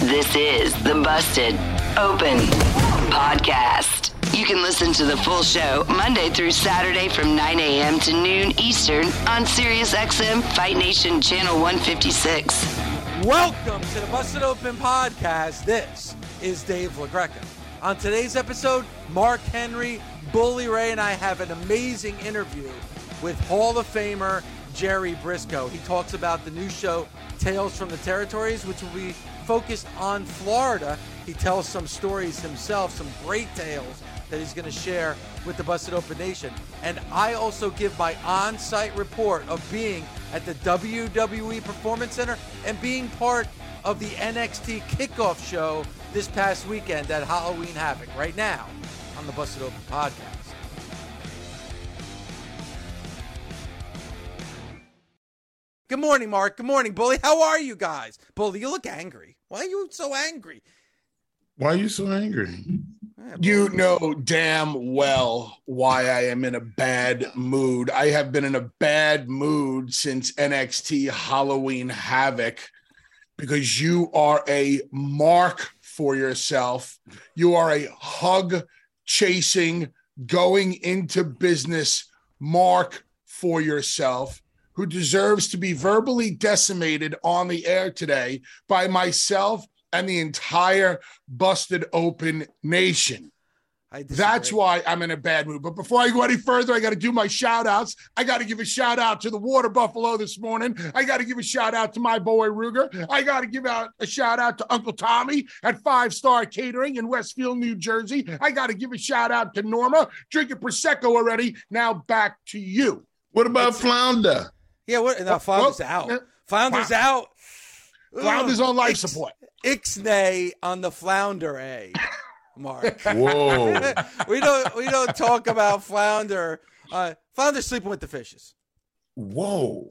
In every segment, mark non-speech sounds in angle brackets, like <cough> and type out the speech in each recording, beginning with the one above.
This is the Busted Open Podcast. You can listen to the full show Monday through Saturday from 9 a.m. to noon Eastern on SiriusXM Fight Nation Channel 156. Welcome to the Busted Open Podcast. This is Dave LaGreca. On today's episode, Mark Henry, Bully Ray, and I have an amazing interview with Hall of Famer Jerry Brisco. He talks about the new show Tales from the Territories, which will be focused on Florida. He tells some stories himself, some great tales that he's going to share with the Busted Open Nation. And I also give my on site report of being at the WWE Performance Center and being part of the NXT kickoff show this past weekend at Halloween Havoc, right now on the Busted Open podcast. Good morning, Mark. Good morning, Bully. How are you guys? Bully, you look angry. Why are you so angry? Why are you so angry? You know damn well why I am in a bad mood. I have been in a bad mood since NXT Halloween Havoc because you are a mark for yourself. You are a hug chasing, going into business mark for yourself who deserves to be verbally decimated on the air today by myself and the entire busted open nation. I. That's why I'm in a bad mood. But before I go any further, I got to do my shout outs. I got to give a shout out to the Water Buffalo this morning. I got to give a shout out to my boy Ruger. I got to give out a shout out to Uncle Tommy at Five Star Catering in Westfield, New Jersey. I got to give a shout out to Norma drinking Prosecco already. Now back to you. What about Flounder? Yeah, what? No, Flounder's well, out. Flounder's wow. out. Flounder's on life Ix- support. Ixnay on the Flounder A. Mark. <laughs> Whoa. <laughs> we don't we don't talk about Flounder. Uh, Flounder's sleeping with the fishes. Whoa.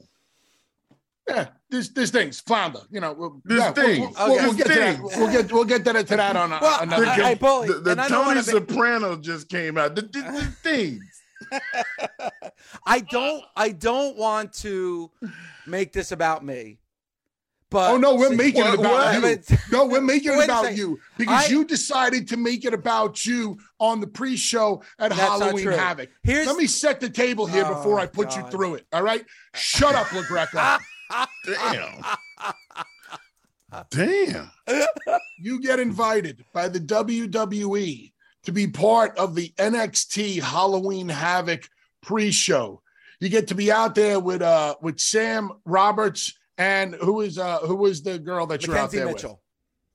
Yeah, this this thing's flounder. You know, we'll, This yeah, we'll- thing. We'll, we'll, Okay. we'll get to that. This We'll get we'll get to that, to that on a, Well, another. I- I- Bully, the the and I don't Tony wanna be- Soprano just came out. The, the, the <laughs> things. <laughs> I don't I don't want to make this about me. But Oh no, we're see- making What- it about what? you. <laughs> No, we're <laughs> making it about you because I- you decided to make it about you on the pre-show at Halloween. Havoc. Here's Let me set the table here Oh, before I put you through it. All right, shut up, LaGreca. Damn. Damn. you get invited by the WWE to be part of the NXT Halloween Havoc pre-show. You get to be out there with uh with Sam Roberts and who is uh who was the girl that you're out McKenzie there Mitchell.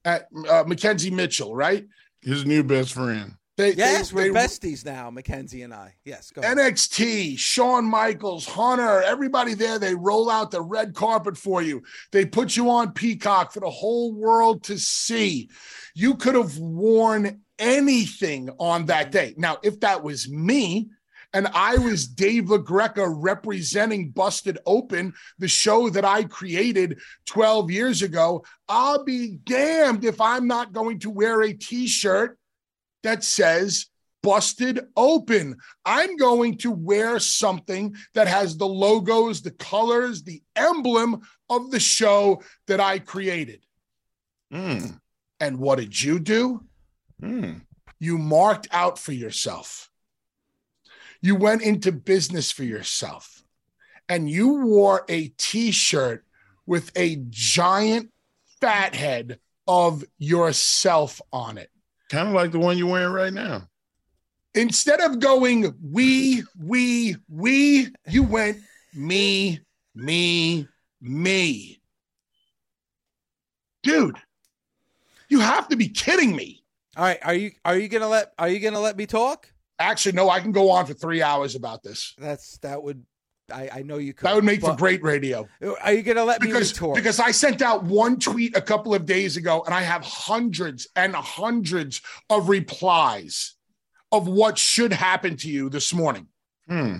with? At uh, McKenzie Mitchell, right? His new best friend. They, Yes, they- we're they- besties now, McKenzie and I. Yes, go ahead. NXT, Shawn Michaels, Hunter, everybody there, they roll out the red carpet for you. They put you on Peacock for the whole world to see. You could have worn anything on that mm-hmm. day. Now, if that was me, and I was Dave LaGreca representing Busted Open, the show that I created 12 years ago. I'll be damned if I'm not going to wear a t shirt that says Busted Open. I'm going to wear something that has the logos, the colors, the emblem of the show that I created. Mm. And what did you do? Mm. You marked out for yourself. You went into business for yourself and you wore a t shirt with a giant fat head of yourself on it. Kind of like the one you're wearing right now. Instead of going we, we, we, you went me, me, me. Dude, you have to be kidding me. All right, are you are you gonna let are you gonna let me talk? Actually, no, I can go on for three hours about this. That's that would I, I know you could. That would make for great radio. Are you gonna let Because me retort? because I sent out one tweet a couple of days ago, and I have hundreds and hundreds of replies of what should happen to you this morning. Hmm.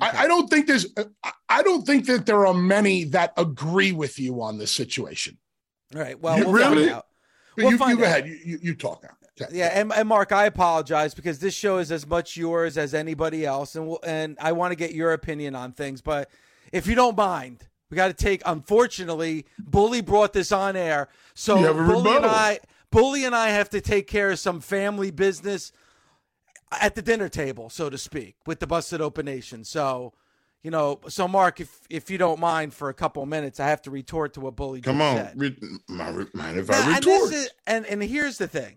I, I don't think there's I- I don't think that there are many that agree with you on this situation. All right. Well, You we'll really- find out. We'll you, find you go out. ahead. You, you, you talk now. Yeah, and, and Mark, I apologize because this show is as much yours as anybody else, and we'll, and I want to get your opinion on things. But if you don't mind, we got to take. Unfortunately, Bully brought this on air, so You have a Bully and. I, Bully and I have to take care of some family business at the dinner table, so to speak, with the Busted Open Nation. So. You know, so Mark, if if you don't mind for a couple minutes, I have to retort to what Bully Come just on. Re- mind if I and, this retort? is- and and here's the thing.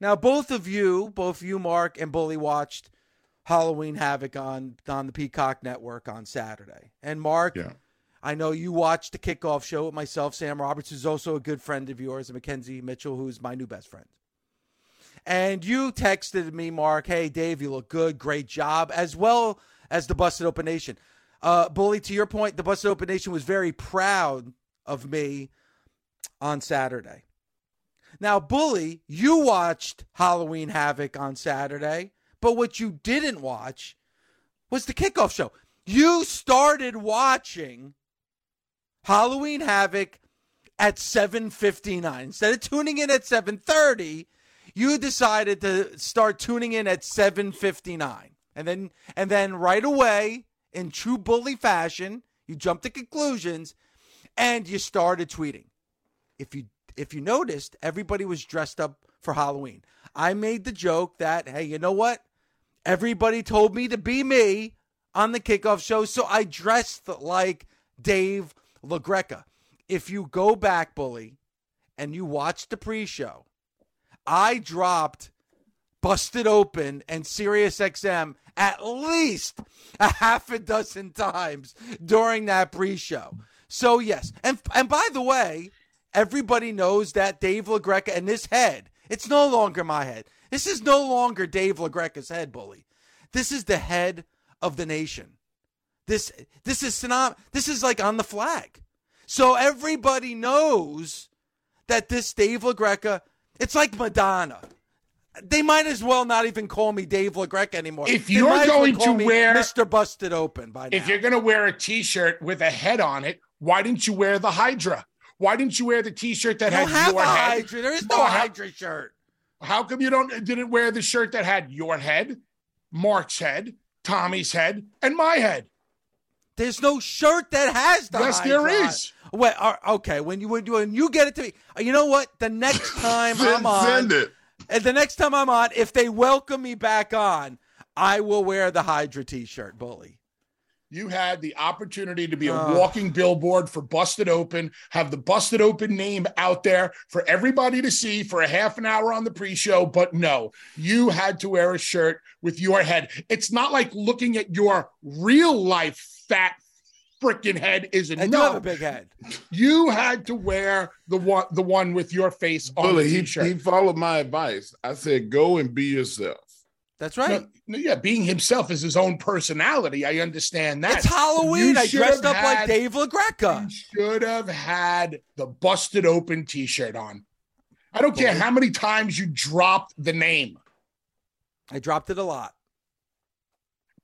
Now, both of you, both you, Mark and Bully, watched Halloween Havoc on on the Peacock Network on Saturday. And Mark, Yeah. I know you watched the kickoff show with myself, Sam Roberts, who's also a good friend of yours, and McKenzie Mitchell, who's my new best friend. And you texted me, Mark, hey, Dave, you look good. Great job, as well as the Busted Open Nation. Uh, Bully, to your point, the Busted Open Nation was very proud of me on Saturday. Now, Bully, you watched Halloween Havoc on Saturday, but what you didn't watch was the kickoff show. You started watching Halloween Havoc at 7:59 instead of tuning in at 7:30 you decided to start tuning in at 7:59 and then and then right away in true bully fashion you jumped to conclusions and you started tweeting. If you if you noticed everybody was dressed up for Halloween i made the joke that hey you know what everybody told me to be me on the kickoff show so i dressed like dave LaGreca. If you go back, Bully, and you watch the pre show, I dropped Busted Open and Sirius XM at least a half a dozen times during that pre show. So, yes. And, and by the way, everybody knows that Dave LaGreca and this head, it's no longer my head. This is no longer Dave LaGreca's head, Bully. This is the head of the nation. This this is synom- this is like on the flag. So everybody knows that this Dave LaGreca, it's like Madonna. They might as well not even call me Dave LaGreca anymore. If They you're well going call to wear- Mr. Busted Open by now. If you're going to wear a T-shirt with a head on it, why didn't you wear the Hydra? Why didn't you wear the T-shirt that don't had your a head? Hydra. There is no Oh, Hydra shirt. How come you don't didn't wear the shirt that had your head, Mark's head, Tommy's head, and my head? There's no shirt that has the Yes, Hydra there is. Wait, uh, okay. When you when you when you get it to me, uh, you know what? The next <laughs> time I'm on, send it. And the next time I'm on, if they welcome me back on, I will wear the Hydra t-shirt, bully. You had the opportunity to be a Ugh. walking billboard for Busted Open, have the Busted Open name out there for everybody to see for a half an hour on the pre show. But no, you had to wear a shirt with your head. It's not like looking at your real life fat freaking head is And you have no. a big head. You had to wear the one the one with your face on the t-shirt. he followed my advice. I said, go and be yourself. That's right. Yeah, being himself is his own personality. I understand that. it's Halloween. I dressed up like Dave LaGreca. Should have had the busted open t-shirt on. I don't care how many times you dropped the name. I dropped it a lot.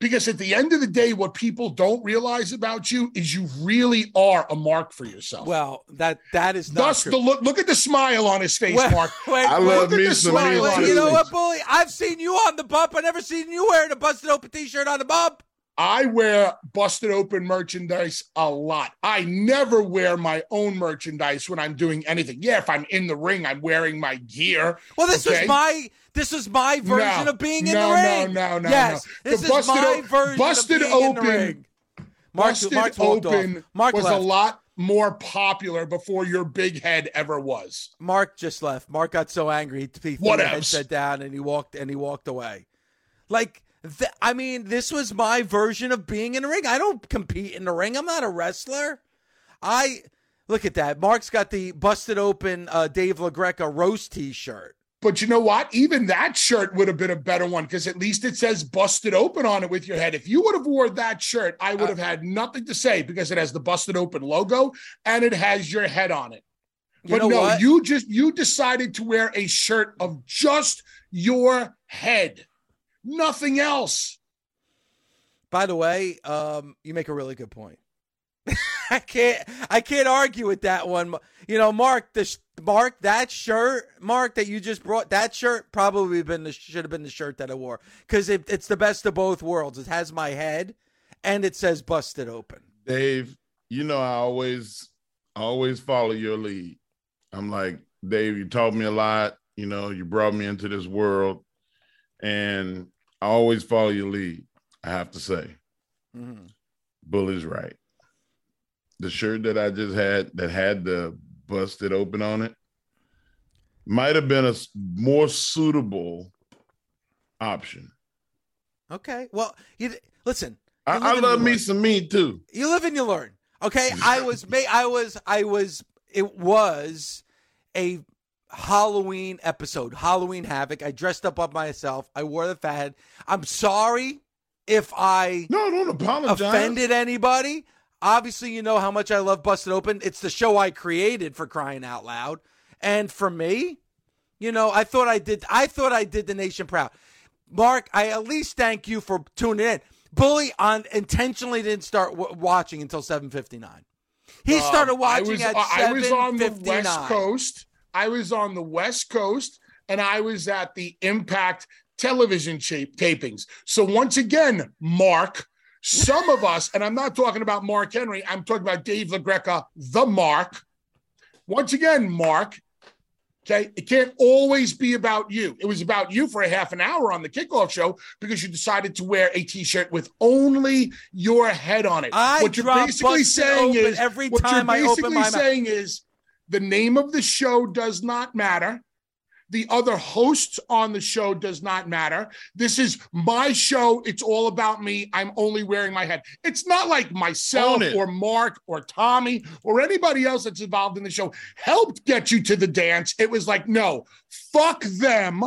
Because at the end of the day, what people don't realize about you is you really are a mark for yourself. Well, that that is not Thus, true. the look, look at the smile on his face, Wait, Mark. wait, I wait, love at me the some smile me on wait, his you know what, bully? I've seen you on the bump. I never seen you wearing a busted open t-shirt on the bump. I wear busted open merchandise a lot. I never wear my own merchandise when I'm doing anything. Yeah, if I'm in the ring, I'm wearing my gear. Well, this Okay. was my this was my version No, of being in no, the ring. no, no, no, Yes, no. this The is busted my o- version busted of being in the open- ring. Mark, busted Mark's open. Mark was left. a lot. more popular before your big head ever was. Mark just left. Mark got so angry he threw else? headset down and he walked and he walked away. Like, th- I mean, this was my version of being in a ring. I don't compete in the ring. I'm not a wrestler. I look at that. Mark's got the busted open uh, Dave LaGreca roast T-shirt. But you know what? Even that shirt would have been a better one because at least it says busted open on it with your head. If you would have wore that shirt, I would have had nothing to say because it has the busted open logo and it has your head on it. But no, what? you just you decided to wear a shirt of just your head. Nothing else. By the way, um, you make a really good point. <laughs> I can't I can't argue with that one. You know, Mark, the sh- Mark that shirt, Mark that you just brought, that shirt probably been the should have been the shirt that I wore because it, it's the best of both worlds. It has my head, and it says "busted open." Dave, you know I always I always follow your lead. I'm like, Dave, you taught me a lot. You know, you brought me into this world, and I always follow your lead. I have to say, Mhm. Bully's right. The shirt that I just had that had the busted open on it might have been a more suitable option. Okay, well, you listen. I, You I in love me York. some me too. You live and you learn. Okay, I was <laughs> I was I was it was a Halloween episode, Halloween Havoc. I dressed up on myself. I wore the fat head. I'm sorry if I No, don't apologize. offended anybody. Obviously, you know how much I love Busted Open. It's the show I created for crying out loud. And for me, you know, I thought I did I thought I did the nation proud. Mark, I at least thank you for tuning in. Bully on intentionally didn't start w- watching until 7:59. He started Um, I watching was, at I was on the 7:59. West Coast. I was on the West Coast, and I was at the Impact television tapings. So once again, Mark, some of us, and I'm not talking about Mark Henry, I'm talking about Dave LaGreca, the Mark. Once again, Mark. Okay, it can't always be about you. It was about you for a half an hour on the kickoff show because you decided to wear a t-shirt with only your head on it. I what you're basically saying is every what time you're I open basically my mouth. saying is the name of the show does not matter. The other hosts on the show does not matter. This is my show. It's all about me. I'm only wearing my head. It's not like myself or Mark or Tommy or anybody else that's involved in the show helped get you to the dance. It was like, no, fuck them.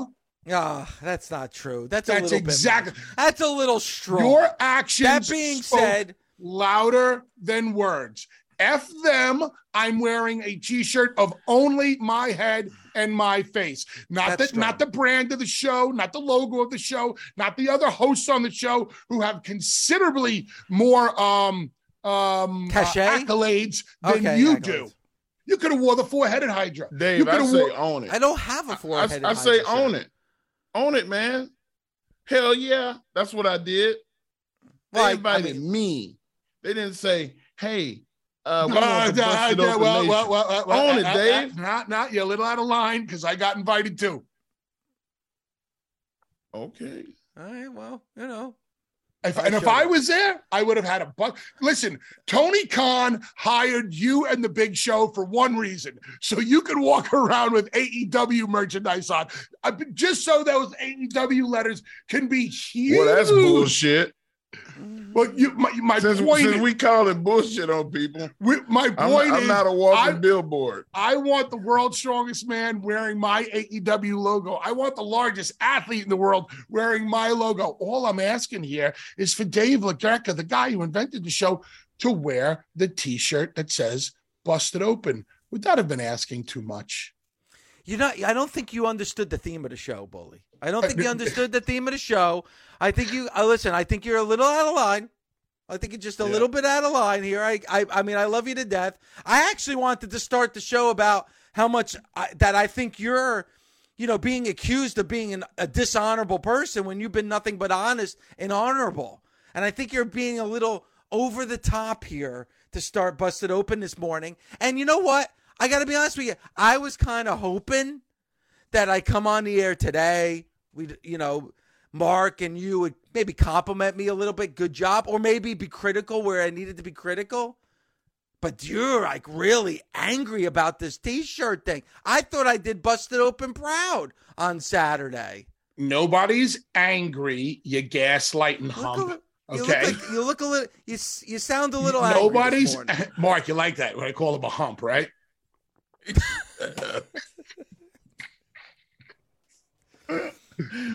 Ah, that's not true. That's a little exactly- bit. That's a little strong. Your actions. that being said, louder than words. F them. I'm wearing a t-shirt of only my head and my face. Not That's the not the brand of the show, not the logo of the show, not the other hosts on the show who have considerably more um um uh, accolades than Okay, you accolades. do. You could have wore the four-headed hydra. you Dave, could I have say wore own it. I don't have a I, forehead. Hydra i say own it. Own it, man. Hell yeah. That's what I did. They Well, I- I invited mean- me. They didn't say, hey, uh, we Uh, want to uh, it uh, well, well, well, well, well, Own it, Dave. Not, not, you're a little out of line because I got invited too. Okay. All right. Well, you know. If, and if showed I was there, I would have had a buck. Listen, Tony Khan hired you and the Big Show for one reason, so you could walk <laughs> around with AEW merchandise on, Uh, just so those AEW letters can be huge. Well, that's bullshit. Mm-hmm. Well, you, my, my Since, point, since is, we call it bullshit on people, we- my I'm, point I'm is, not a walking I- billboard. I want the world's strongest man wearing my AEW logo. I want the largest athlete in the world wearing my logo. All I'm asking here is for Dave LaGreca, the guy who invented the show, to wear the t-shirt that says busted open. Would that have been asking too much? You know, I don't think you understood the theme of the show, Bully. I don't think you <laughs> understood the theme of the show. I think you uh, listen. I think you're a little out of line. I think you're just a Yeah. little bit out of line here. I, I, I mean, I love you to death. I actually wanted to start the show about how much I, that I think you're, you know, being accused of being an, a dishonorable person when you've been nothing but honest and honorable. And I think you're being a little over the top here to start busted open this morning. And you know what? I got to be honest with you. I was kind of hoping that I come on the air today. We, you know, Mark and you would maybe compliment me a little bit. Good job, or maybe be critical where I needed to be critical. But you're like really angry about this T-shirt thing. I thought I did busted open proud on Saturday. Nobody's angry. You gaslight and Look hump. a- you Okay. look like, you look a little. You you sound a little. Nobody's. <laughs> Mark. You like that when I call him a hump, right?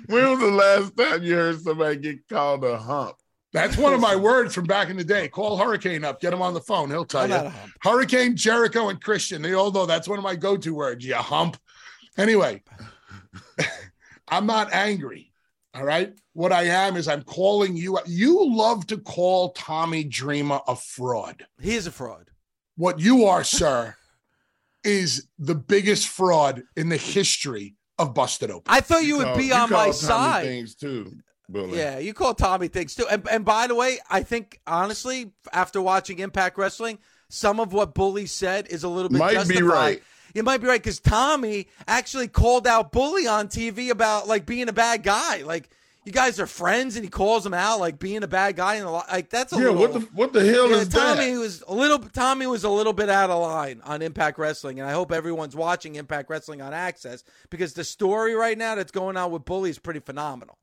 When was the last time you heard somebody get called a hump? That's one of my words from back in the day. Call Hurricane up, get him on the phone. He'll tell I'm you. not a hump. Hurricane, Jericho, and Christian. They all know that's one of my go-to words. You hump. Anyway, <laughs> I'm not angry. All right. What I am is I'm calling you. You love to call Tommy Dreamer a fraud. He is a fraud. What you are, sir, is the biggest fraud in the history of Busted Open. I thought you would call- be you on my Tommy side. Things too, Bully. Yeah, you call Tommy things too. And, and by the way, I think honestly, after watching Impact Wrestling, some of what Bully said is a little bit Might be right. You might be right because Tommy actually called out Bully on TV about like being a bad guy. Like you guys are friends, and he calls him out like being a bad guy, and like that's a Yeah, little. what the what the hell Yeah, is Tommy that? was a little. Tommy was a little bit out of line on Impact Wrestling, and I hope everyone's watching Impact Wrestling on AXS because the story right now that's going on with Bully is pretty phenomenal.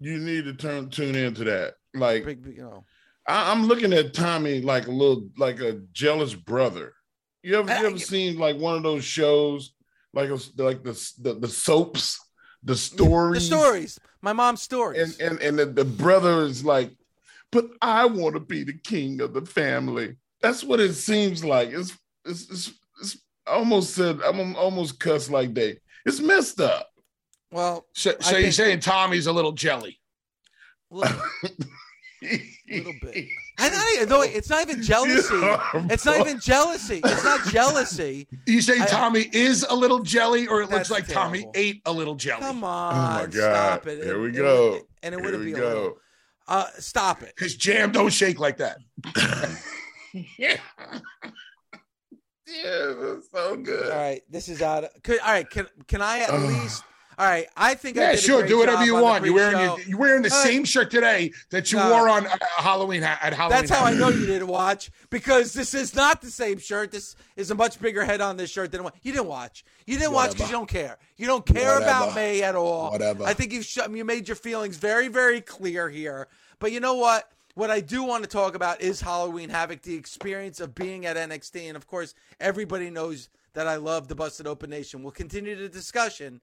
You need to turn tune into that. Like Big, you know. I, I'm looking at Tommy like a little like a jealous brother. You ever you ever you- seen like one of those shows like a, like the, the the soaps, the stories, The stories. My mom's stories. and and and the, the brother is like, but I want to be the king of the family. That's what it seems like. It's it's it's, it's I almost said I'm almost cussed like they. It's messed up. well, So, I so you're saying Tommy's a little jelly? a little, <laughs> little bit. I not no, it's not even jealousy. Yeah, It's not even jealousy. It's not jealousy. <laughs> You say I- Tommy is a little jelly, or it looks like Tommy ate a little jelly? Come Oh on, my god! stop it. Here It- we it go. would- and it would we be a go. little. Uh, stop it. His jam don't shake like that. <laughs> <laughs> yeah. Yeah, that's so good. All right, this is out. Of, could, all right, can can I at least? All right, I think I Yeah, a sure. Do whatever you want. You're wearing your, you're wearing the same shirt today that you no. wore on uh, Halloween at Halloween. That's how I know you didn't watch because this is not the same shirt. This is a much bigger head on this shirt than what you didn't watch. You didn't watch because you don't care. You don't care about Whatever. me at all. Whatever. I think you sh- you made your feelings very very clear here. But you know what? What I do want to talk about is Halloween Havoc, the experience of being at NXT, and of course, everybody knows that I love the Busted Open Nation. We'll continue the discussion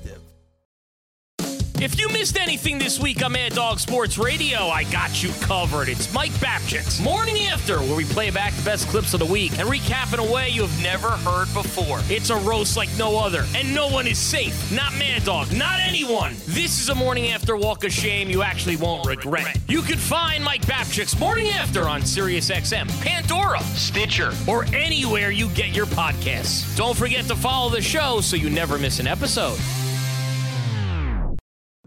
If you missed anything this week on Mad Dog Sports Radio, I got you covered. It's Mike Babchik's Morning After, where we play back the best clips of the week and recap in a way you have never heard before. It's a roast like no other, and no one is safe. Not Mad Dog, not anyone. This is a Morning After walk of shame you actually won't regret. You can find Mike Babchik's Morning After on SiriusXM, Pandora, Stitcher, or anywhere you get your podcasts. Don't forget to follow the show so you never miss an episode.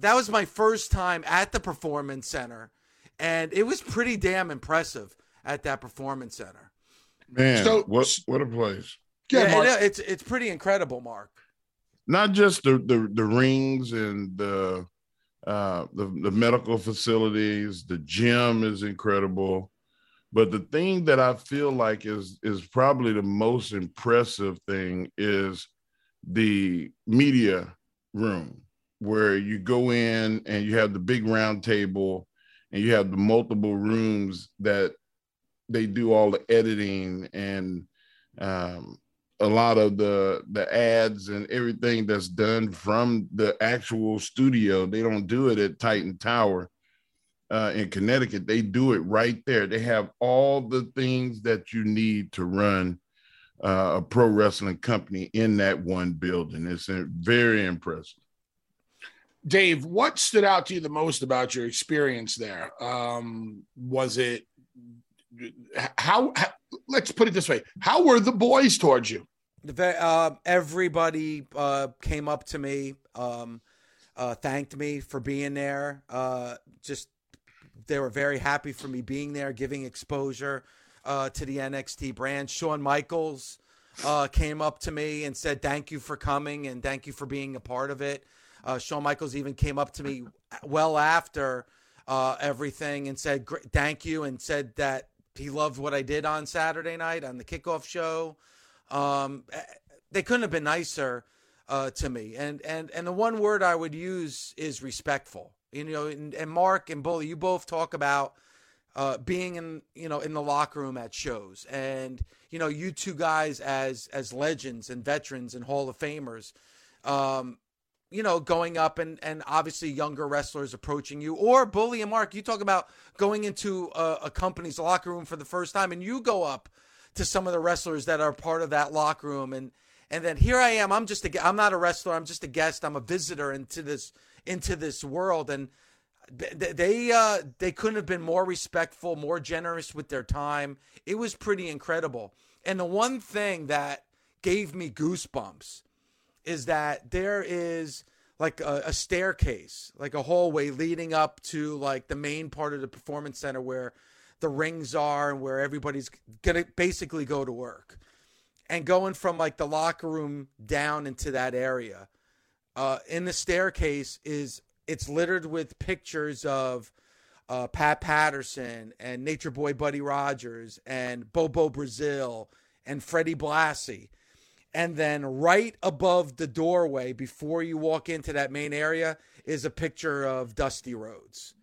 That was my first time at the Performance Center, and it was pretty damn impressive at that Performance Center. Man, So- what what a place. Yeah, Mark. it's it's pretty incredible, Mark. Not just the the, the rings and the uh the, the medical facilities, the gym is incredible. But the thing that I feel like is is probably the most impressive thing is the media room where you go in and you have the big round table and you have the multiple rooms that they do all the editing and um, a lot of the the ads and everything that's done from the actual studio. They don't do it at Titan Tower uh, in Connecticut. They do it right there. They have all the things that you need to run uh, a pro wrestling company in that one building. It's uh, very impressive. Dave, what stood out to you the most about your experience there? Um, was it how, how, Let's put it this way: How were the boys towards you? Uh, everybody uh, came up to me, um, uh, thanked me for being there. Uh, just they were very happy for me being there, giving exposure uh, to the NXT brand. Shawn Michaels uh, came up to me and said, "Thank you for coming and thank you for being a part of it." Uh, Shawn Michaels even came up to me well after uh, everything and said, "Thank you," and said that he loved what I did on Saturday night on the kickoff show. Um, eh, they couldn't have been nicer uh, to me. And and and the one word I would use is respectful. You know, and, and Mark and Bully, you both talk about uh, being in you know in the locker room at shows, and you know you two guys as as legends and veterans and Hall of Famers. Um, you know, going up and and obviously younger wrestlers approaching you, or Bully and Mark, you talk about going into a, a, company's locker room for the first time, and you go up to some of the wrestlers that are part of that locker room, and and then here I am, I'm just a, I'm not a wrestler, I'm just a guest, I'm a visitor into this into this world, and they uh, they couldn't have been more respectful, more generous with their time. It was pretty incredible. And the one thing that gave me goosebumps is that there is like a, a, staircase, like a hallway leading up to like the main part of the performance center where the rings are and where everybody's gonna basically go to work. And going from like the locker room down into that area, uh, in the staircase is it's littered with pictures of uh, Pat Patterson and Nature Boy Buddy Rogers and Bobo Brazil and Freddie Blassie. And then right above the doorway, before you walk into that main area, is a picture of Dusty Rhodes.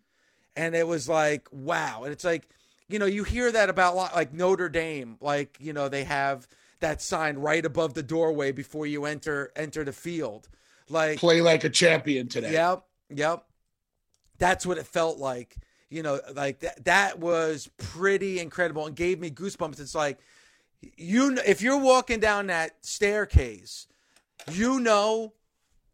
And it was like, wow. And it's like, you know, you hear that about like Notre Dame, like, you know, they have that sign right above the doorway before you enter enter the field. Like play like a champion today. Yep. Yep. That's what it felt like. You know, like that that was pretty incredible and gave me goosebumps. It's like you if you're walking down that staircase, you know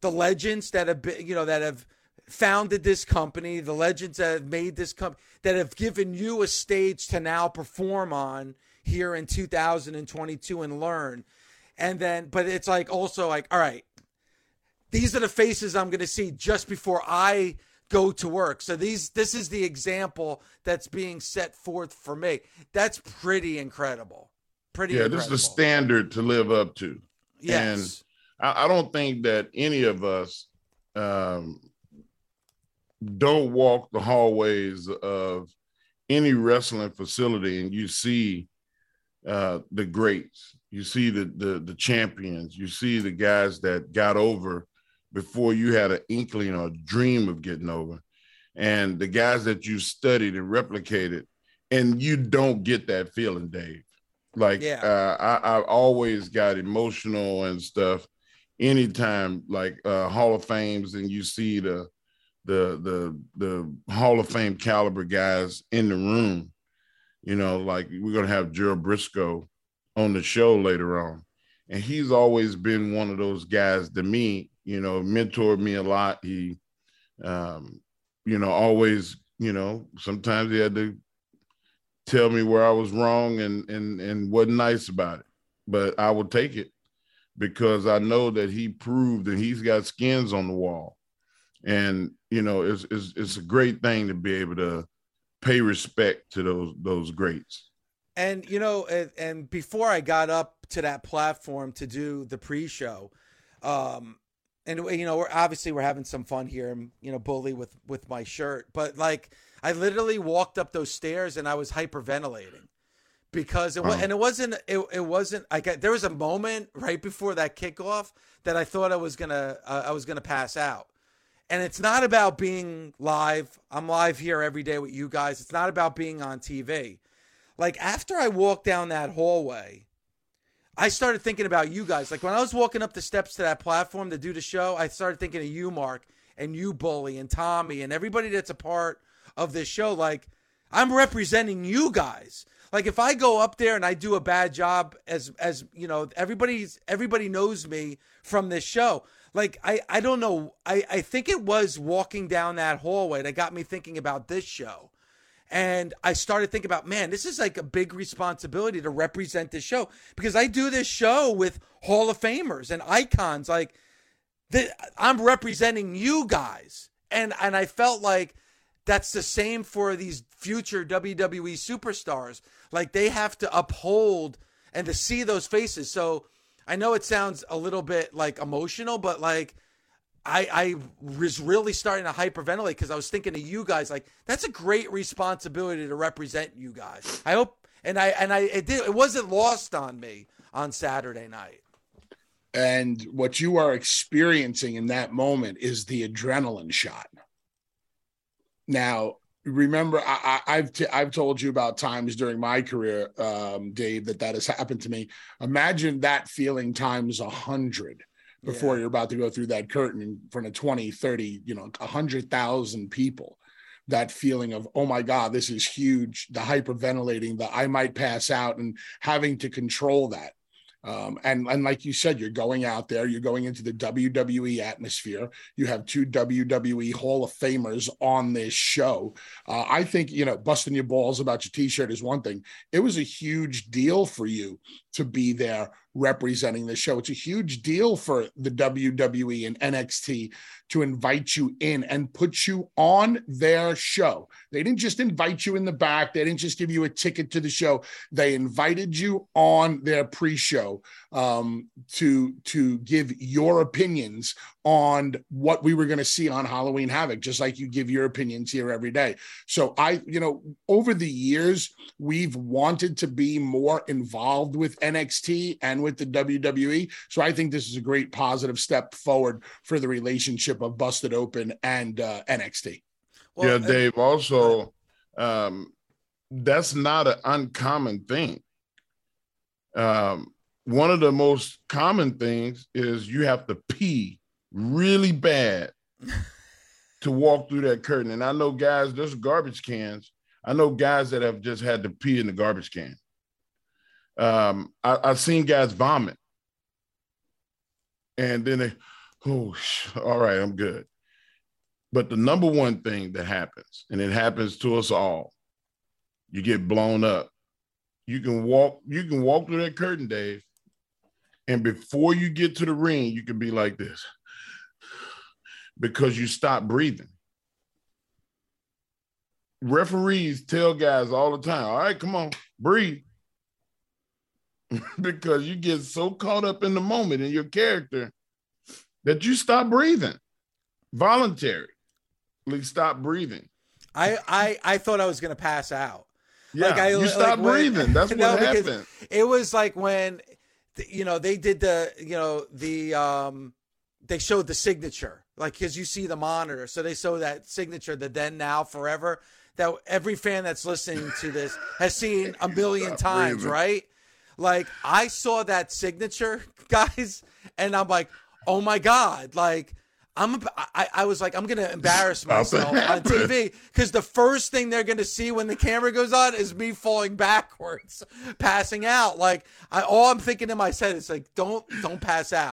the legends that have been, you know, that have founded this company, the legends that have made this company, that have given you a stage to now perform on here in 2022 and learn. And then, but it's like also like, all right, these are the faces I'm going to see just before I go to work. So these this is the example that's being set forth for me. That's pretty incredible. Pretty yeah. Incredible. This is the standard to live up to. Yes. And I, I don't think that any of us um, don't walk the hallways of any wrestling facility and you see uh, the greats, you see the, the the champions, you see the guys that got over before you had an inkling or a dream of getting over. And the guys that you studied and replicated, and you don't get that feeling, Dave. Like yeah. uh, I, I always got emotional and stuff anytime like uh, Hall of Fames and you see the the the the Hall of Fame caliber guys in the room. You know, like we're gonna have Gerald Brisco on the show later on. And he's always been one of those guys to me you know, mentored me a lot. He, um, you know, always, you know, sometimes he had to tell me where I was wrong and and and wasn't nice about it, but I will take it because I know that he proved that he's got skins on the wall, and you know, it's it's it's a great thing to be able to pay respect to those those greats. And you know, and, and before I got up to that platform to do the pre-show, um, and you know we're obviously we're having some fun here and you know bully with with my shirt but like i literally walked up those stairs and i was hyperventilating because it was and it wasn't it, it wasn't i got there was a moment right before that kickoff that i thought i was gonna uh, i was gonna pass out And it's not about being live. I'm live here every day with you guys. It's not about being on TV. Like after I walked down that hallway, I started thinking about you guys. Like when I was walking up the steps to that platform to do the show, I started thinking of you, Mark, and you, Bully, and Tommy, and everybody that's a part of this show. Like I'm representing you guys. Like if I go up there and I do a bad job as as you know, everybody's everybody knows me from this show. Like I I don't know. I I think it was walking down that hallway that got me thinking about this show. And I started thinking about, man, this is like a big responsibility to represent this show because I do this show with Hall of Famers and icons. Like, the, I'm representing you guys, and and I felt like that's the same for these future WWE superstars. Like they have to uphold and to see those faces. So I know it sounds a little bit like emotional, but like I I was really starting to hyperventilate because I was thinking of you guys. Like that's a great responsibility to represent you guys. I hope and I and I it did it wasn't lost on me on Saturday night. And what you are experiencing in that moment is the adrenaline shot. Now, remember, I, have t- I've told you about times during my career, um, Dave, that that has happened to me. Imagine that feeling times a hundred before yeah. you're about to go through that curtain in front of 20, 30, you know, a hundred thousand people. That feeling of, oh my God, this is huge, the hyperventilating, the I might pass out, and having to control that. Um, and, and like you said, you're going out there, you're going into the WWE atmosphere. You have two WWE Hall of Famers on this show. Uh, I think, you know, busting your balls about your t shirt is one thing. It was a huge deal for you to be there representing the show. It's a huge deal for the WWE and NXT to invite you in and put you on their show. They didn't just invite you in the back, they didn't just give you a ticket to the show. They invited you on their pre-show um, to to give your opinions on what we were going to see on Halloween Havoc, just like you give your opinions here every day. So I, you know, over the years, we've wanted to be more involved with NXT and with the WWE. So I think this is a great positive step forward for the relationship of Busted Open and uh, NXT. Well, yeah, Dave. Also, um, that's not an uncommon thing. Um, one of the most common things is you have to pee really bad <laughs> to walk through that curtain. And I know guys, there's garbage cans. I know guys that have just had to pee in the garbage can. Um, I, have seen guys vomit. And then they, oh, all right, I'm good. But the number one thing that happens, and it happens to us all, you get blown up. You can walk, you can walk through that curtain, Dave. And before you get to the ring, you can be like this because you stop breathing. Referees tell guys all the time, all right, come on, breathe. <laughs> because you get so caught up in the moment in your character that you stop breathing voluntary. Stop breathing. I I I thought I was gonna pass out. Yeah, like I, you stop like breathing. When, That's <laughs> what no, happened. It was like when you know they did the you know the um they showed the signature like because you see the monitor so they show that signature the then now forever that every fan that's listening to this has seen a million times breathing. right like i saw that signature <laughs> guys and i'm like oh my god like I'm I, I was like I'm gonna embarrass myself on TV because the first thing they're gonna see when the camera goes on is me falling backwards, <laughs> passing out. Like I, all I'm thinking in my head is like don't don't pass out.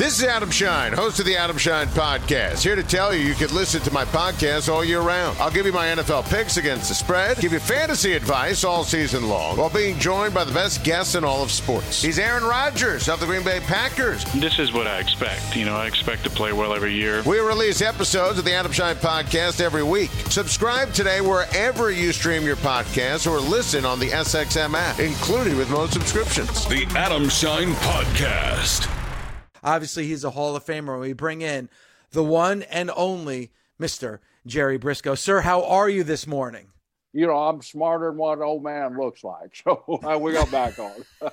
This is Adam Schein, host of the Adam Schein podcast. Here to tell you you can listen to my podcast all year round. I'll give you my NFL picks against the spread, give you fantasy advice all season long, while being joined by the best guests in all of sports. He's Aaron Rodgers of the Green Bay Packers. This is what I expect. You know, I expect to play well every year. We release episodes of the Adam Schein podcast every week. Subscribe today wherever you stream your podcast or listen on the SXM app, included with most subscriptions. The Adam Schein Podcast. Obviously, he's a Hall of Famer. We bring in the one and only Mr. Jerry Brisco. Sir, how are you this morning? You know, I'm smarter than what an old man looks like. <laughs> So uh, we got back on. <laughs>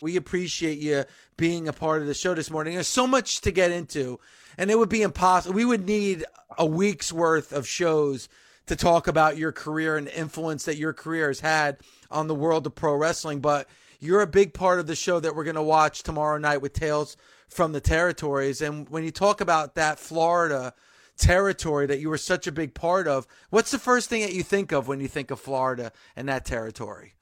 we appreciate you being a part of the show this morning. There's so much to get into, and it would be impossible. We would need a week's worth of shows to talk about your career and the influence that your career has had on the world of pro wrestling. But you're a big part of the show that we're going to watch tomorrow night with Tales from the Territories. And when you talk about that Florida territory that you were such a big part of, what's the first thing that you think of when you think of Florida and that territory?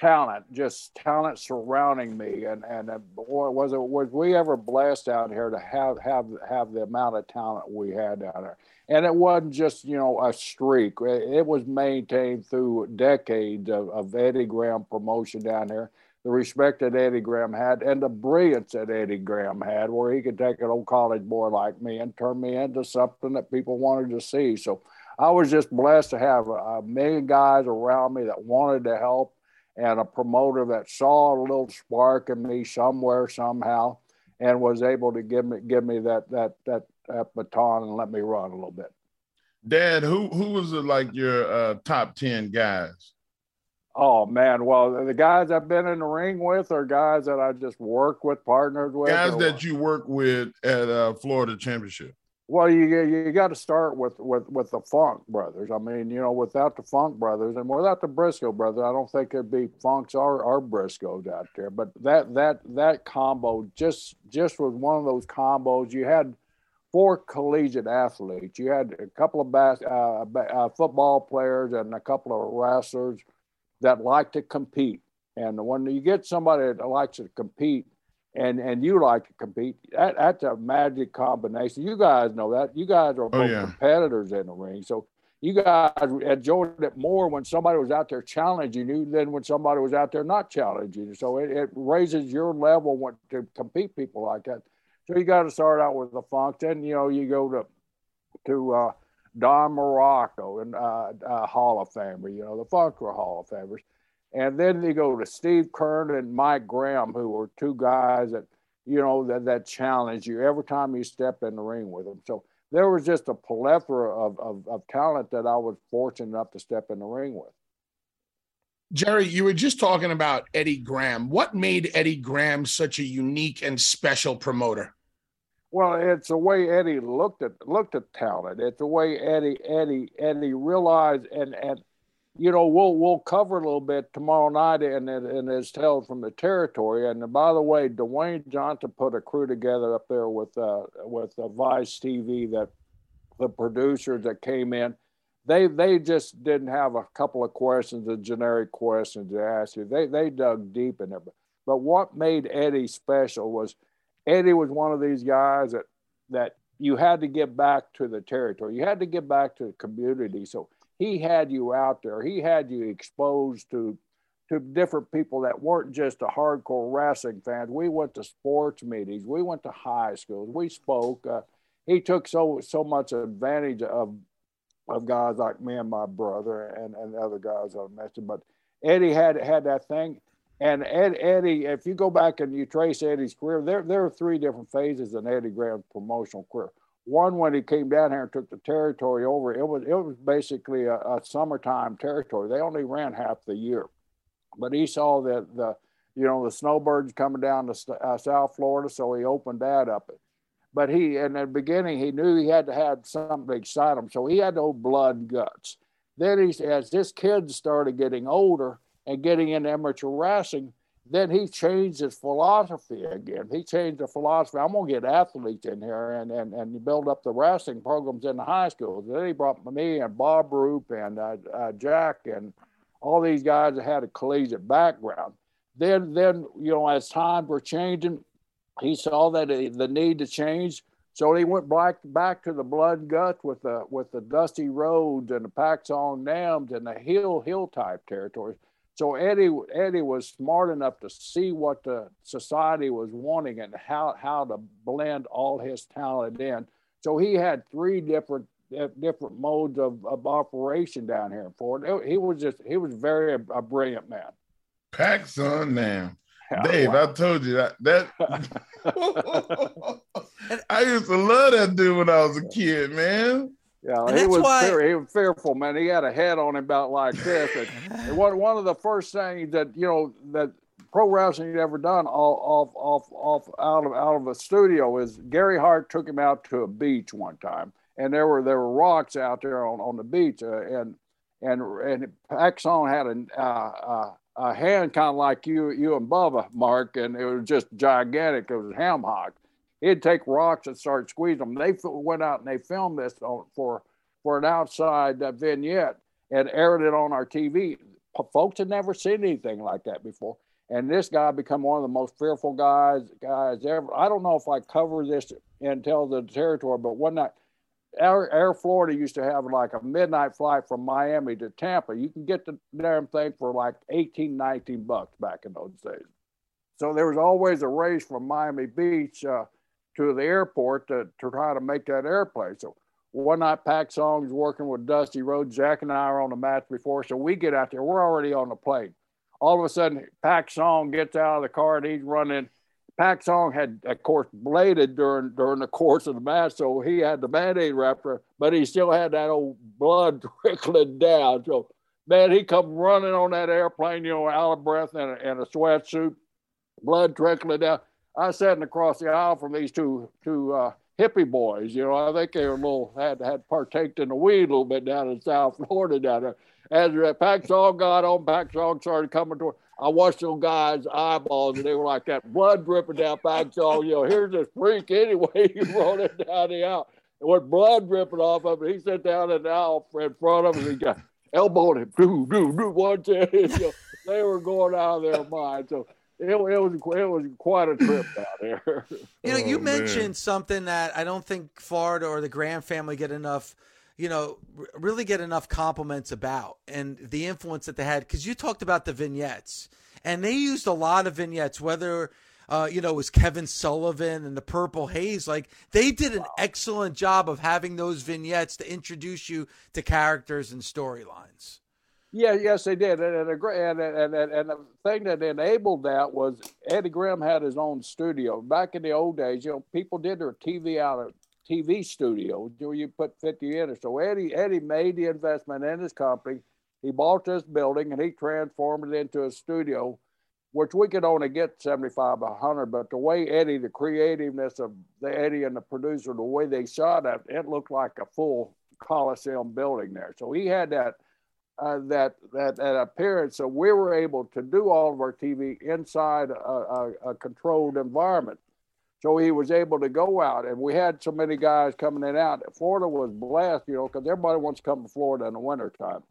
Talent, just talent surrounding me, and and uh, boy, was it was we ever blessed out here to have have have the amount of talent we had down there and it wasn't just you know a streak. It was maintained through decades of, of Eddie Graham promotion down there. The respect that Eddie Graham had, and the brilliance that Eddie Graham had, where he could take an old college boy like me and turn me into something that people wanted to see. So I was just blessed to have a million guys around me that wanted to help, and a promoter that saw a little spark in me somewhere somehow, and was able to give me give me that that that that baton and let me run a little bit. Dad, who who was the, like your uh, top ten guys? Oh man, well the guys I've been in the ring with are guys that I just work with, partnered with. Guys that you work with at uh, Florida Championship. Well, you you got to start with with with the Funk brothers. I mean, you know, without the Funk brothers and without the Brisco brothers, I don't think there'd be Funks or, or Briscos out there. But that that that combo just just was one of those combos. You had four collegiate athletes. You had a couple of bas- uh, uh, football players and a couple of wrestlers that like to compete. And when you get somebody that likes to compete, and and you like to compete, that, that's a magic combination. You guys know that. You guys are oh, both oh, yeah. competitors in the ring, so you guys enjoyed it more when somebody was out there challenging you than when somebody was out there not challenging you. So it, it raises your level when, to compete people like that. So you got to start out with the funk. Then you know you go to to uh, Don Muraco and uh, uh, Hall of Famer. You know the funk were Hall of Famers, and then you go to Steve Keirn and Mike Graham, who were two guys that you know that that challenge you every time you step in the ring with them. So there was just a plethora of, of, of talent that I was fortunate enough to step in the ring with. Jerry, you were just talking about Eddie Graham. What made Eddie Graham such a unique and special promoter? Well, it's the way Eddie looked at looked at talent. It's the way Eddie Eddie Eddie realized and and you know we'll we'll cover a little bit tomorrow night in in his tales from the territory. And by the way, Dwayne Johnson put a crew together up there with uh, with uh, Vice TV that the producers that came in. They they just didn't have a couple of questions, a generic questions to ask you. They they dug deep in there. But what made Eddie special was Eddie was one of these guys that that you had to get back to the territory. You had to get back to the community. So he had you out there. He had you exposed to to different people that weren't just a hardcore wrestling fans. We went to sports meetings. We went to high schools. We spoke. Uh, he took so so much advantage of of guys like me and my brother and, and other guys I mentioned. But Eddie had had that thing. And Ed, Eddie, if you go back and you trace Eddie's career, there, there are three different phases in Eddie Graham's promotional career. One, when he came down here and took the territory over, it was it was basically a, a summertime territory. They only ran half the year, but he saw that the you know, the snowbirds coming down to uh, South Florida, so he opened that up. But he, in the beginning, he knew he had to have something to excite him, so he had no blood and guts. Then he, as this kid started getting older and getting into amateur wrestling, then he changed his philosophy again. He changed the philosophy. I'm gonna get athletes in here and and and build up the wrestling programs in the high schools. Then he brought me and Bob Roop and uh, uh, Jack and all these guys that had a collegiate background. Then then you know as times were changing, he saw that the need to change. So he went back back to the blood guts with the with the Dusty Rhodes and the Pak Song Nams and the hill hill type territories. So Eddie Eddie was smart enough to see what the society was wanting and how how to blend all his talent in. So he had three different different modes of, of operation down here in Florida. He was just he was very a, brilliant man. Pak Song Nam. Dave. I told you that that <laughs> <laughs> I used to love that dude when I was a kid, man. Yeah, and he was why... fear, he was fearful, man. He had a head on him about like this. and <laughs> one one of the first things that you know that pro wrestling ever done off off off out of out of a studio is Gary Hart took him out to a beach one time, and there were there were rocks out there on, on the beach, uh, and and and Pak Song had a, uh, uh, a hand kind of like you you and Bubba Mark, and it was just gigantic. It was ham hock he'd take rocks and start squeezing them. They went out and they filmed this for for an outside uh, vignette and aired it on our TV. Folks had never seen anything like that before. And this guy become one of the most fearful guys guys ever. I don't know if I cover this tell the territory, but one night, Air, Air Florida used to have like a midnight flight from Miami to Tampa. You can get the damn thing for like 18, 19 bucks back in those days. So there was always a race from Miami Beach uh, to the airport to, to try to make that airplane. So one night, Pak Song's working with Dusty Rhodes. Jack and I are on the match before, so we get out there. We're already on the plane. All of a sudden, Pak Song gets out of the car and he's running. Pak Song had, of course, bladed during during the <laughs> course of the match, so he had the band-aid wrapper, but he still had that old blood <laughs> trickling down. So, man, he come running on that airplane, you know, out of breath and a, and a sweatsuit, blood trickling down. I sat in across the aisle from these two two uh, hippie boys. You know, I think they were a little had had partaked in the weed a little bit down in South Florida down there. As the Pak Song got on, Pak Song started coming toward. I watched those guys' eyeballs, and they were like that blood dripping down Pak Song. You know, here's this freak anyway. <laughs> He rolling down the aisle, and with blood dripping off of him, he sat down in the aisle in front of him, and he got elbowed him. Do do do one two. You know, they were going out of their mind. So it, it was it was quite a trip <laughs> down there. You know, you oh, mentioned man. something that I don't think Florida or the Graham family get enough, you know, really get enough compliments about, and the influence that they had. Because you talked about the vignettes, and they used a lot of vignettes, whether. Uh, you know, it was Kevin Sullivan and the Purple Haze. Like they did an excellent job of having those vignettes to introduce you to characters and storylines. Yeah, yes, they did, and and, and and and the thing that enabled that was Eddie Graham had his own studio. Back in the old days, you know, people did their TV out of TV studios. You you put fifty in it. So Eddie Eddie made the investment in his company. He bought this building and he transformed it into a studio, which we could only get seventy five, hundred. But the way Eddie, the creativeness of the Eddie and the producer, the way they shot it, it looked like a full Coliseum building there. So he had that uh, that, that that appearance. So we were able to do all of our TV inside a, a, a, controlled environment. So he was able to go out, and we had so many guys coming in out. Florida was blessed, you know, because everybody wants to come to Florida in the wintertime.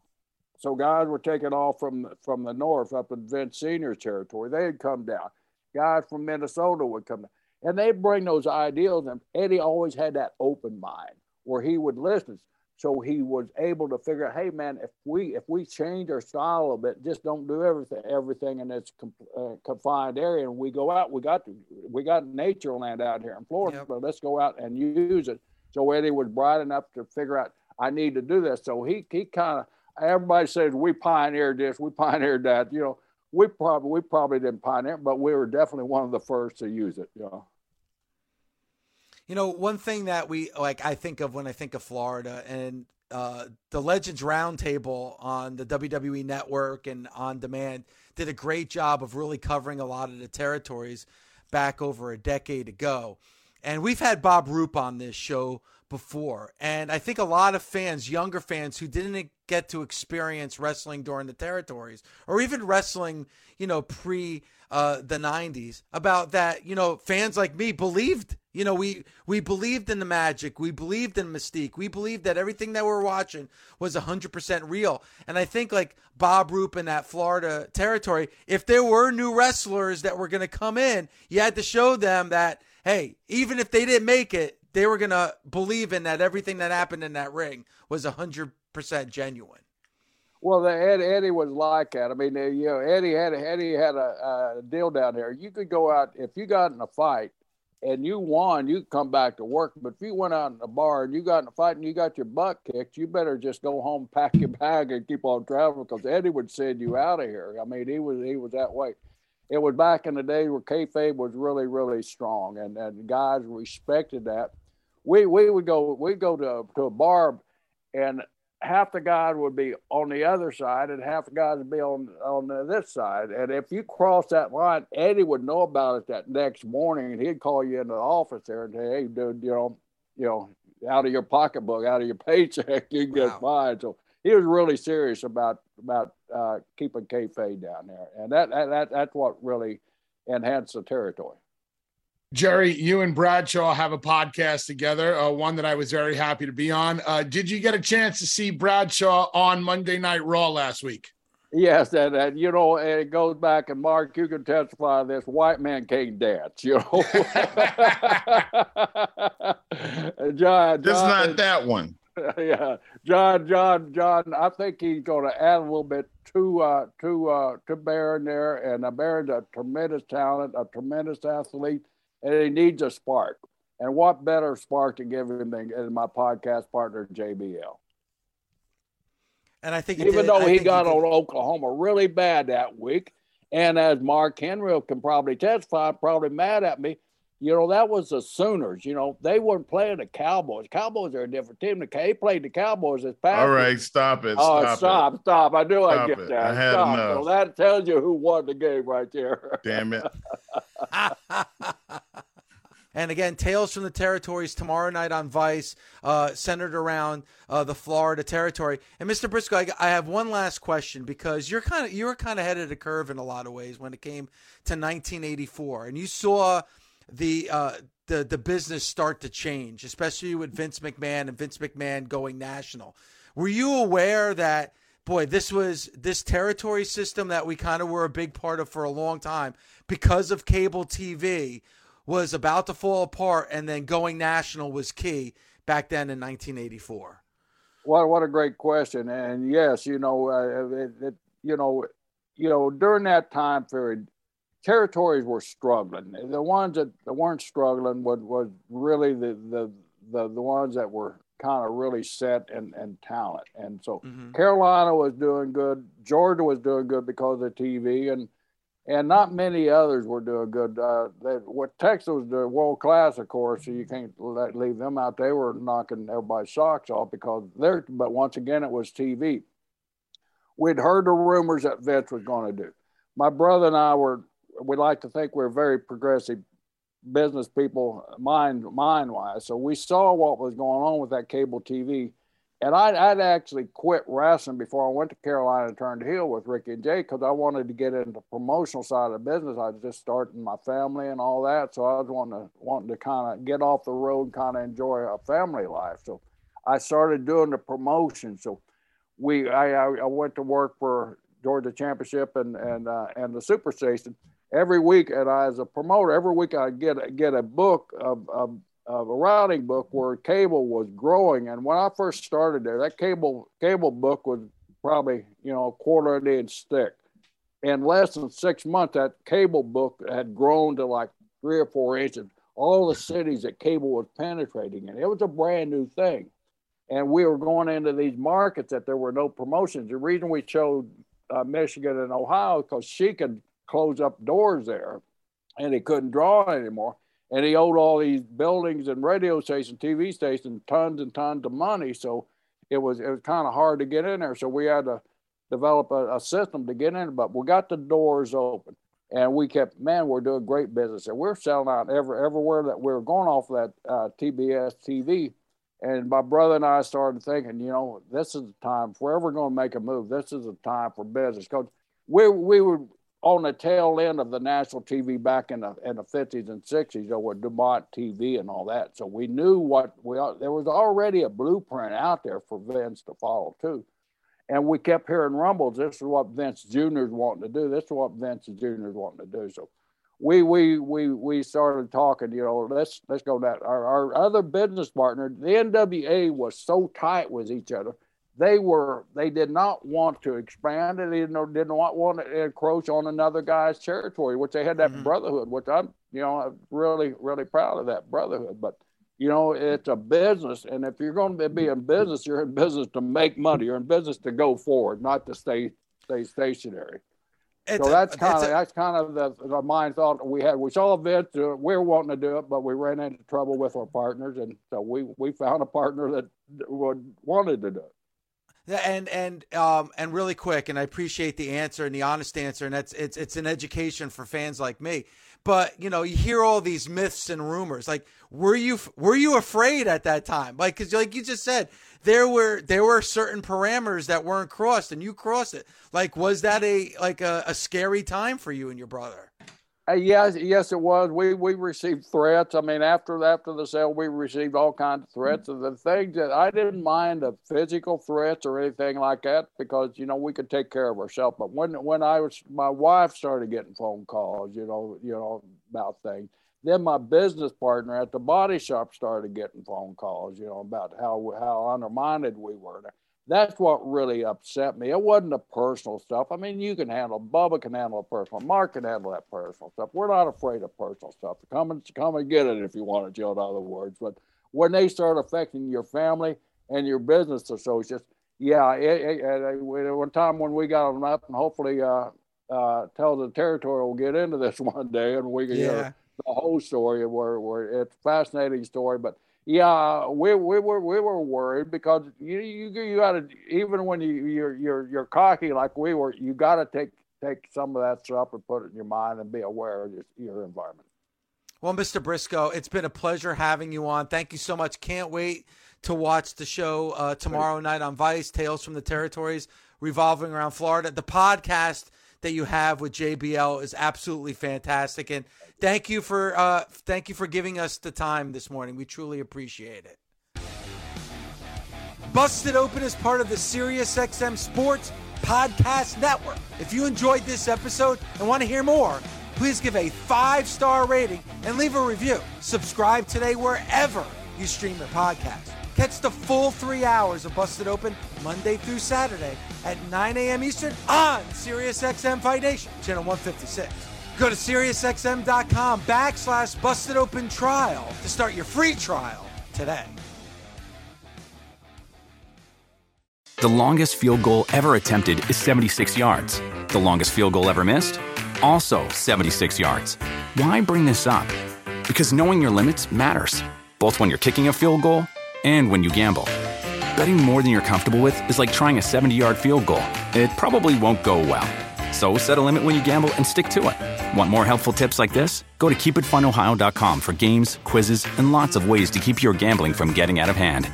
So guys were taking off from from the north up in Vince Senior's territory. They'd come down. Guys from Minnesota would come down, and they'd bring those ideals. And Eddie always had that open mind where he would listen. So he was able to figure out, hey man, if we if we change our style a bit, just don't do everything everything in this uh, confined area, and we go out. We got we got nature land out here in Florida, yep. but let's go out and use it. So Eddie was bright enough to figure out I need to do this. So he he kind of everybody says we pioneered this, we <laughs> pioneered that. You know, we probably we probably didn't pioneer, but we were definitely one of the first to use it. You know. You know, one thing that we like I think of when I think of Florida and uh, the Legends Roundtable on the WWE Network and on demand did a great job of really covering a lot of the territories back over a decade ago. And we've had Bob Roop on this show before. And I think a lot of fans, younger fans who didn't get to experience wrestling during the territories or even wrestling, you know, pre uh, the 90s, about that, you know, fans like me believed you know, we we believed in the magic. We believed in Mystique. We believed that everything that we're watching was 100% real. And I think like Bob Roop in that Florida territory, if there were new wrestlers that were going to come in, you had to show them that hey, even if they didn't make it, they were to believe in that everything that happened in that ring was 100% genuine. Well, the Ed, Eddie was like that. I mean, uh, you know, Eddie had Eddie had a, a deal down there. You could go out if you got in a fight and you won, you come back to work. But if you went out in a bar and you got in a fight and you got your butt kicked, you better just go home, pack your bag, and keep on traveling because Eddie would send you out of here. I mean, he was he was that way. It was back in the day where kayfabe was really really strong, and and guys respected that. We we would go we go to to a bar, and half the guys would be on the other side and half the guys would be on on this side. And if you cross that line, Eddie would know about it that next morning, and he'd call you into the office there and say, "Hey, dude, you know, you know, out of your pocketbook, out of your <laughs> paycheck, you can get wow. fined." So he was really serious about about uh, keeping kayfabe down there, and that, that that's what really enhanced the territory. Jerry, you and Bradshaw have a podcast together, uh, one that I was very happy to be on. Uh, did you get a chance to see Bradshaw on Monday Night Raw last week? Yes, and, and you know, it goes back, and Mark, you can testify this white man can't dance, you know. <laughs> John, Just not that one. <laughs> Yeah, John, John, John. I think he's going to add a little bit to uh, to uh, to Baron there, and uh, Baron's a tremendous talent, a tremendous athlete and he needs a spark. And what better spark to give him than my podcast partner, JBL? And I think even did, though I he got on Oklahoma really bad that week, and as Mark Henry can probably testify, probably mad at me. You know, that was the Sooners. You know, they weren't playing the Cowboys. Cowboys are a different team. They played the Cowboys this past. All right, stop it. Oh, stop, stop, it. stop. I knew I'd get it. that. I had stop. enough. So that tells you who won the game right there. Damn it. <laughs> And again, Tales from the Territories tomorrow night on Vice, uh, centered around uh, the Florida territory. And Mr. Brisco, I, I have one last question because you're kind of you were kind of ahead of the curve in a lot of ways when it came to 1984, and you saw the uh, the the business start to change, especially with Vince McMahon and Vince McMahon going national. Were you aware that? Boy, this was this territory system that we kind of were a big part of for a long time because of cable TV was about to fall apart, and then going national was key back then in 1984? What what a great question, and yes, you know, uh, it, it, you know, you know, during that time period, territories were struggling. The ones that weren't struggling was was really the the the, the ones that were kind of really set and, and talent. And so mm-hmm. Carolina was doing good. Georgia was doing good because of TV. And and not many others were doing good. Uh, they, what Texas was doing world class, of course, so you can't let, leave them out. They were knocking everybody's socks off because they're. But once again, it was TV. We'd heard the rumors that Vince was going to do. My brother and I were. We like to think we're very progressive business people, mind mind wise. So we saw what was going on with that cable TV and I'd, I'd, actually quit wrestling before I went to Carolina and turned heel with Ricky and Jay because I wanted to get into the promotional side of the business. I was just starting my family and all that, so I was wanting to wanting to kind of get off the road kind of enjoy a family life. So I started doing the promotion. So we I, I went to work for Georgia Championship and and uh, and the Superstation every week, and I as a promoter every week I get get a book of, of of a routing book where cable was growing. And when I first started there, that cable cable book was probably you know a quarter of an inch thick. In less than six months, that cable book had grown to like three or four inches. All the cities that cable was penetrating in, it was a brand new thing. And we were going into these markets that there were no promotions. The reason we chose uh, Michigan and Ohio because she could close up doors there, and he couldn't draw anymore and he owed all these buildings and radio stations, TV stations, tons and tons of money. So it was it was kind of hard to get in there. So we had to develop a, a, system to get in. But we got the doors open, and we kept man, we're doing great business, and we're selling out every everywhere that we are going off that uh, TBS TV. And my brother and I started thinking, you know, this is the time if we're ever going to make a move. This is the time for business because we we were on the tail end of the national TV back in the in the fifties and sixties, there were DuMont TV and all that. So we knew what we there was already a blueprint out there for Vince to follow too. And we kept hearing rumbles. This is what Vince Jr. is wanting to do. This is what Vince Jr. is wanting to do. So we we we we started talking. You know, let's let's go that. Our, our other business partner, the NWA, was so tight with each other they were they did not want to expand and they didn't, didn't want, want to encroach on another guy's territory which they had that mm-hmm. brotherhood which i'm you know i'm really really proud of that brotherhood but you know it's a business and if you're going to be in business you're in business to make money you're in business to go forward not to stay stay stationary it's so that's kind of that's kind of the, the mind thought we had. We saw. Uh, we were wanting to do it, but we ran into trouble with our partners, and so we we found a partner that would wanted to do it and and um and really quick and i appreciate the answer and the honest answer and that's it's it's an education for fans like me. But you know you hear all these myths and rumors like were you were you afraid at that time? Like because like you just said there were there were certain parameters that weren't crossed and you crossed it. Like was that a like a, a scary time for you and your brother uh, yes, yes, it was. We we received threats. I mean, after after the sale, we received all kinds of threats. And the things that I didn't mind the physical threats or anything like that because you know we could take care of ourselves. But when when I was my wife started getting phone calls, you know, you know about things. Then my business partner at the body shop started getting phone calls, you know, about how how undermined we were. That's what really upset me. It wasn't the personal stuff. I mean, you can handle Bubba can handle personal, Mark can handle that personal stuff. We're not afraid of personal stuff. Come and come and get it if you want to, Joe. In other words, but when they start affecting your family and your business associates, yeah, it, it, it, one time when we got them up, and hopefully, uh, uh, tell the territory will get into this <laughs> one day, and we can yeah. hear the whole story. Where, where it's a fascinating story, but yeah, we, we were we were worried because you you you got to even when you you're you're you're cocky like we were, you got to take take some of that stuff and put it in your mind and be aware of your, your environment. Well, Mr. Brisco, it's been a pleasure having you on. Thank you so much. Can't wait to watch the show uh, tomorrow night on Vice, Tales from the Territories, revolving around Florida. The podcast that you have with JBL is absolutely fantastic. And thank you for uh, thank you for giving us the time this morning. We truly appreciate it. Busted Open is part of the SiriusXM Sports Podcast Network. If you enjoyed this episode and want to hear more, please give a five star rating and leave a review. Subscribe today wherever you stream your podcast. Catch the full three hours of Busted Open Monday through Saturday at 9 a.m. Eastern on SiriusXM Fight Nation, channel 156. Go to SiriusXM.com backslash Busted Open Trial to start your free trial today. The longest field goal ever attempted is 76 yards. The longest field goal ever missed? Also 76 yards. Why bring this up? Because knowing your limits matters, both when you're kicking a field goal and when you gamble. Betting more than you're comfortable with is like trying a 70 yard field goal. It probably won't go well. So set a limit when you gamble and stick to it. Want more helpful tips like this? Go to keepitfunohio.com for games, quizzes, and lots of ways to keep your gambling from getting out of hand.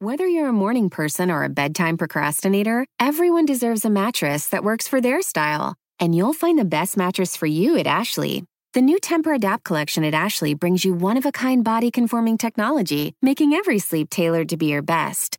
Whether you're a morning person or a bedtime procrastinator, everyone deserves a mattress that works for their style. And you'll find the best mattress for you at Ashley. The new Tempur-Adapt collection at Ashley brings you one-of-a-kind body-conforming technology, making every sleep tailored to be your best.